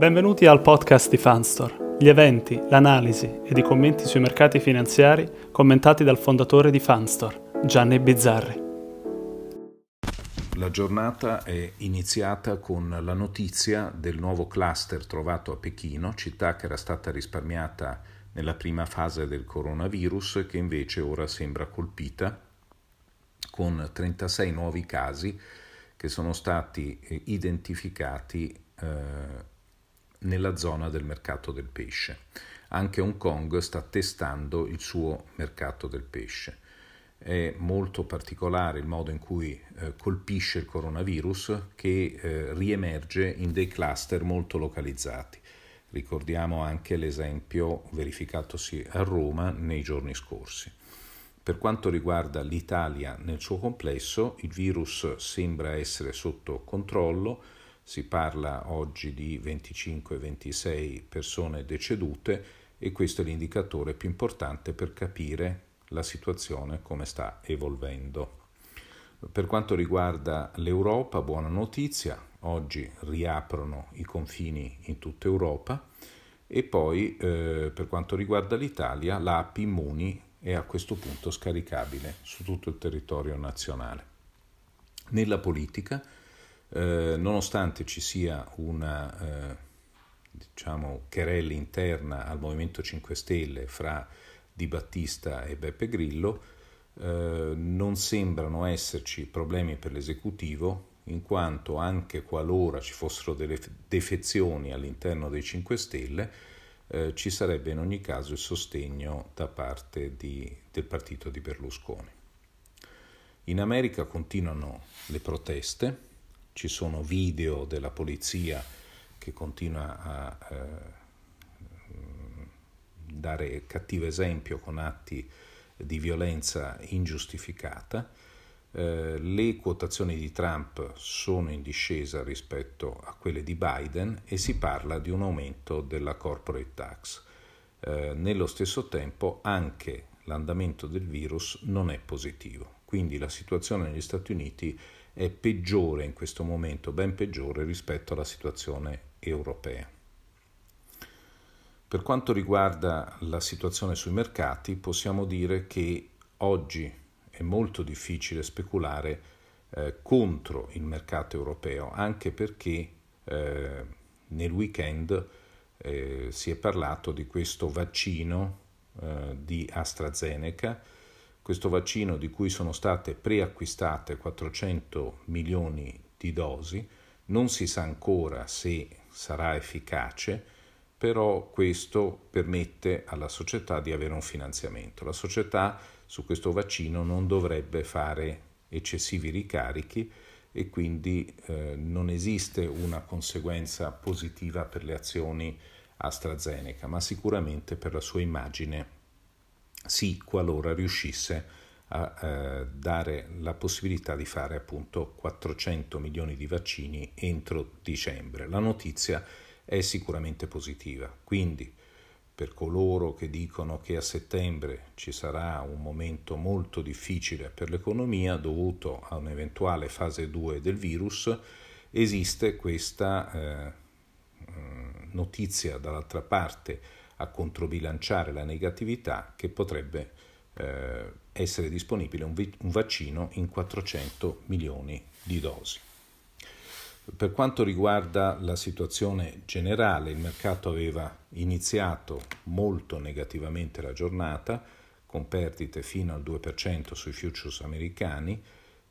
Benvenuti al podcast di Fanstore, gli eventi, l'analisi ed i commenti sui mercati finanziari commentati dal fondatore di Fanstore, Gianni Bizzarri. La giornata è iniziata con la notizia del nuovo cluster trovato a Pechino, città che era stata risparmiata nella prima fase del coronavirus che invece ora sembra colpita con 36 nuovi casi che sono stati eh, identificati eh, nella zona del mercato del pesce. Anche Hong Kong sta testando il suo mercato del pesce. È molto particolare il modo in cui eh, colpisce il coronavirus che eh, riemerge in dei cluster molto localizzati. Ricordiamo anche l'esempio verificatosi a Roma nei giorni scorsi. Per quanto riguarda l'Italia nel suo complesso, il virus sembra essere sotto controllo, si parla oggi di 25-26 persone decedute e questo è l'indicatore più importante per capire la situazione come sta evolvendo. Per quanto riguarda l'Europa, buona notizia, oggi riaprono i confini in tutta Europa e poi eh, per quanto riguarda l'Italia, l'app Immuni è a questo punto scaricabile su tutto il territorio nazionale. Nella politica, eh, nonostante ci sia una eh, diciamo, querella interna al Movimento 5 Stelle fra Di Battista e Beppe Grillo, eh, non sembrano esserci problemi per l'esecutivo, in quanto anche qualora ci fossero delle defezioni all'interno dei 5 Stelle, eh, ci sarebbe in ogni caso il sostegno da parte di, del partito di Berlusconi. In America continuano le proteste, ci sono video della polizia che continua a eh, dare cattivo esempio con atti di violenza ingiustificata. Eh, le quotazioni di Trump sono in discesa rispetto a quelle di Biden e si parla di un aumento della corporate tax. Eh, nello stesso tempo anche l'andamento del virus non è positivo, quindi la situazione negli Stati Uniti è è peggiore in questo momento, ben peggiore rispetto alla situazione europea. Per quanto riguarda la situazione sui mercati, possiamo dire che oggi è molto difficile speculare eh, contro il mercato europeo, anche perché eh, nel weekend eh, si è parlato di questo vaccino eh, di AstraZeneca questo vaccino di cui sono state preacquistate 400 milioni di dosi, non si sa ancora se sarà efficace, però questo permette alla società di avere un finanziamento. La società su questo vaccino non dovrebbe fare eccessivi ricarichi e quindi eh, non esiste una conseguenza positiva per le azioni AstraZeneca, ma sicuramente per la sua immagine sì, qualora riuscisse a eh, dare la possibilità di fare appunto 400 milioni di vaccini entro dicembre. La notizia è sicuramente positiva, quindi per coloro che dicono che a settembre ci sarà un momento molto difficile per l'economia dovuto a un'eventuale fase 2 del virus, esiste questa eh, notizia dall'altra parte a controbilanciare la negatività che potrebbe eh, essere disponibile un, vi- un vaccino in 400 milioni di dosi. Per quanto riguarda la situazione generale, il mercato aveva iniziato molto negativamente la giornata, con perdite fino al 2% sui futures americani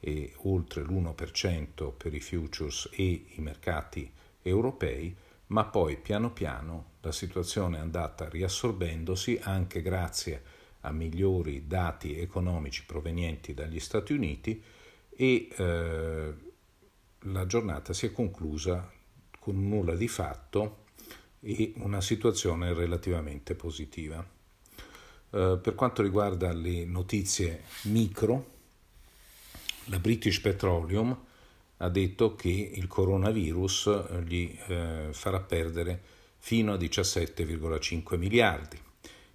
e oltre l'1% per i futures e i mercati europei, ma poi piano piano la situazione è andata riassorbendosi anche grazie a migliori dati economici provenienti dagli Stati Uniti e eh, la giornata si è conclusa con nulla di fatto e una situazione relativamente positiva. Eh, per quanto riguarda le notizie micro, la British Petroleum ha detto che il coronavirus eh, gli eh, farà perdere fino a 17,5 miliardi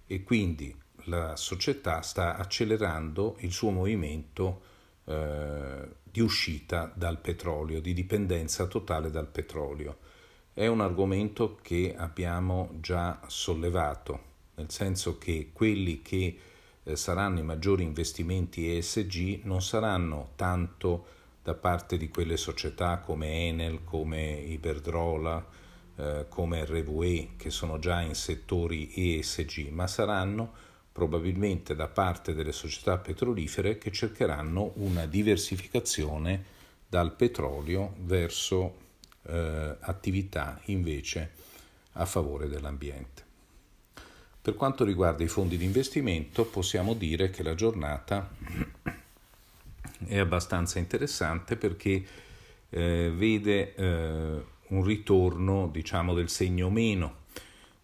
e quindi la società sta accelerando il suo movimento eh, di uscita dal petrolio, di dipendenza totale dal petrolio. è un argomento che abbiamo già sollevato, nel senso che quelli che eh, saranno i maggiori investimenti ESG non saranno tanto da parte di quelle società come Enel, come Iberdrola, eh, come RWE, che sono già in settori ESG, ma saranno probabilmente da parte delle società petrolifere che cercheranno una diversificazione dal petrolio verso eh, attività invece a favore dell'ambiente. Per quanto riguarda i fondi di investimento possiamo dire che la giornata è abbastanza interessante perché eh, vede eh, un ritorno diciamo del segno meno.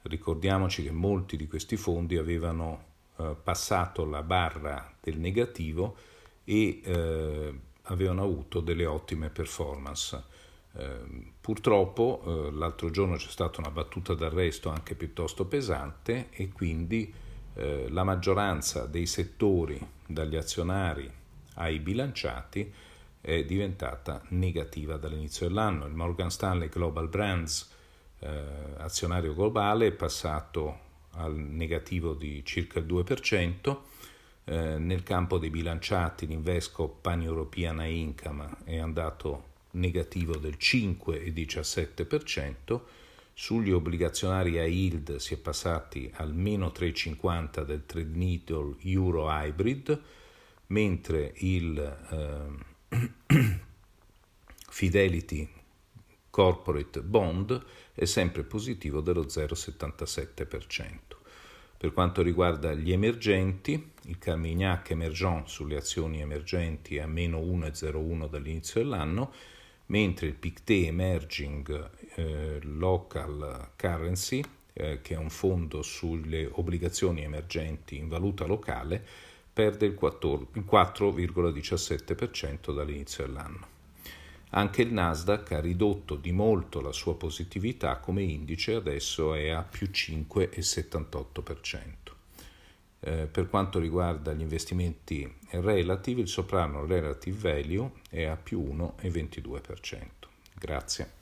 Ricordiamoci che molti di questi fondi avevano eh, passato la barra del negativo e eh, avevano avuto delle ottime performance. Eh, purtroppo eh, l'altro giorno c'è stata una battuta d'arresto anche piuttosto pesante e quindi la maggioranza dei settori dagli azionari ai bilanciati è diventata negativa dall'inizio dell'anno. Il Morgan Stanley Global Brands eh, azionario globale è passato al negativo di circa il 2%, eh, nel campo dei bilanciati l'Invesco Pan European Income è andato negativo del 5,17%, sugli obbligazionari a yield si è passati al meno 3,50 del trade needle Euro Hybrid, mentre il eh, Fidelity Corporate Bond è sempre positivo dello 0,77%. Per quanto riguarda gli emergenti, il Carmignac Emergent sulle azioni emergenti è a meno 1,01 dall'inizio dell'anno, mentre il PICTE Emerging eh, Local Currency, eh, che è un fondo sulle obbligazioni emergenti in valuta locale, perde il 4,17% dall'inizio dell'anno. Anche il Nasdaq ha ridotto di molto la sua positività come indice, adesso è a più 5,78%. Eh, per quanto riguarda gli investimenti relative, il soprano relative value è a più 1,22%. Grazie.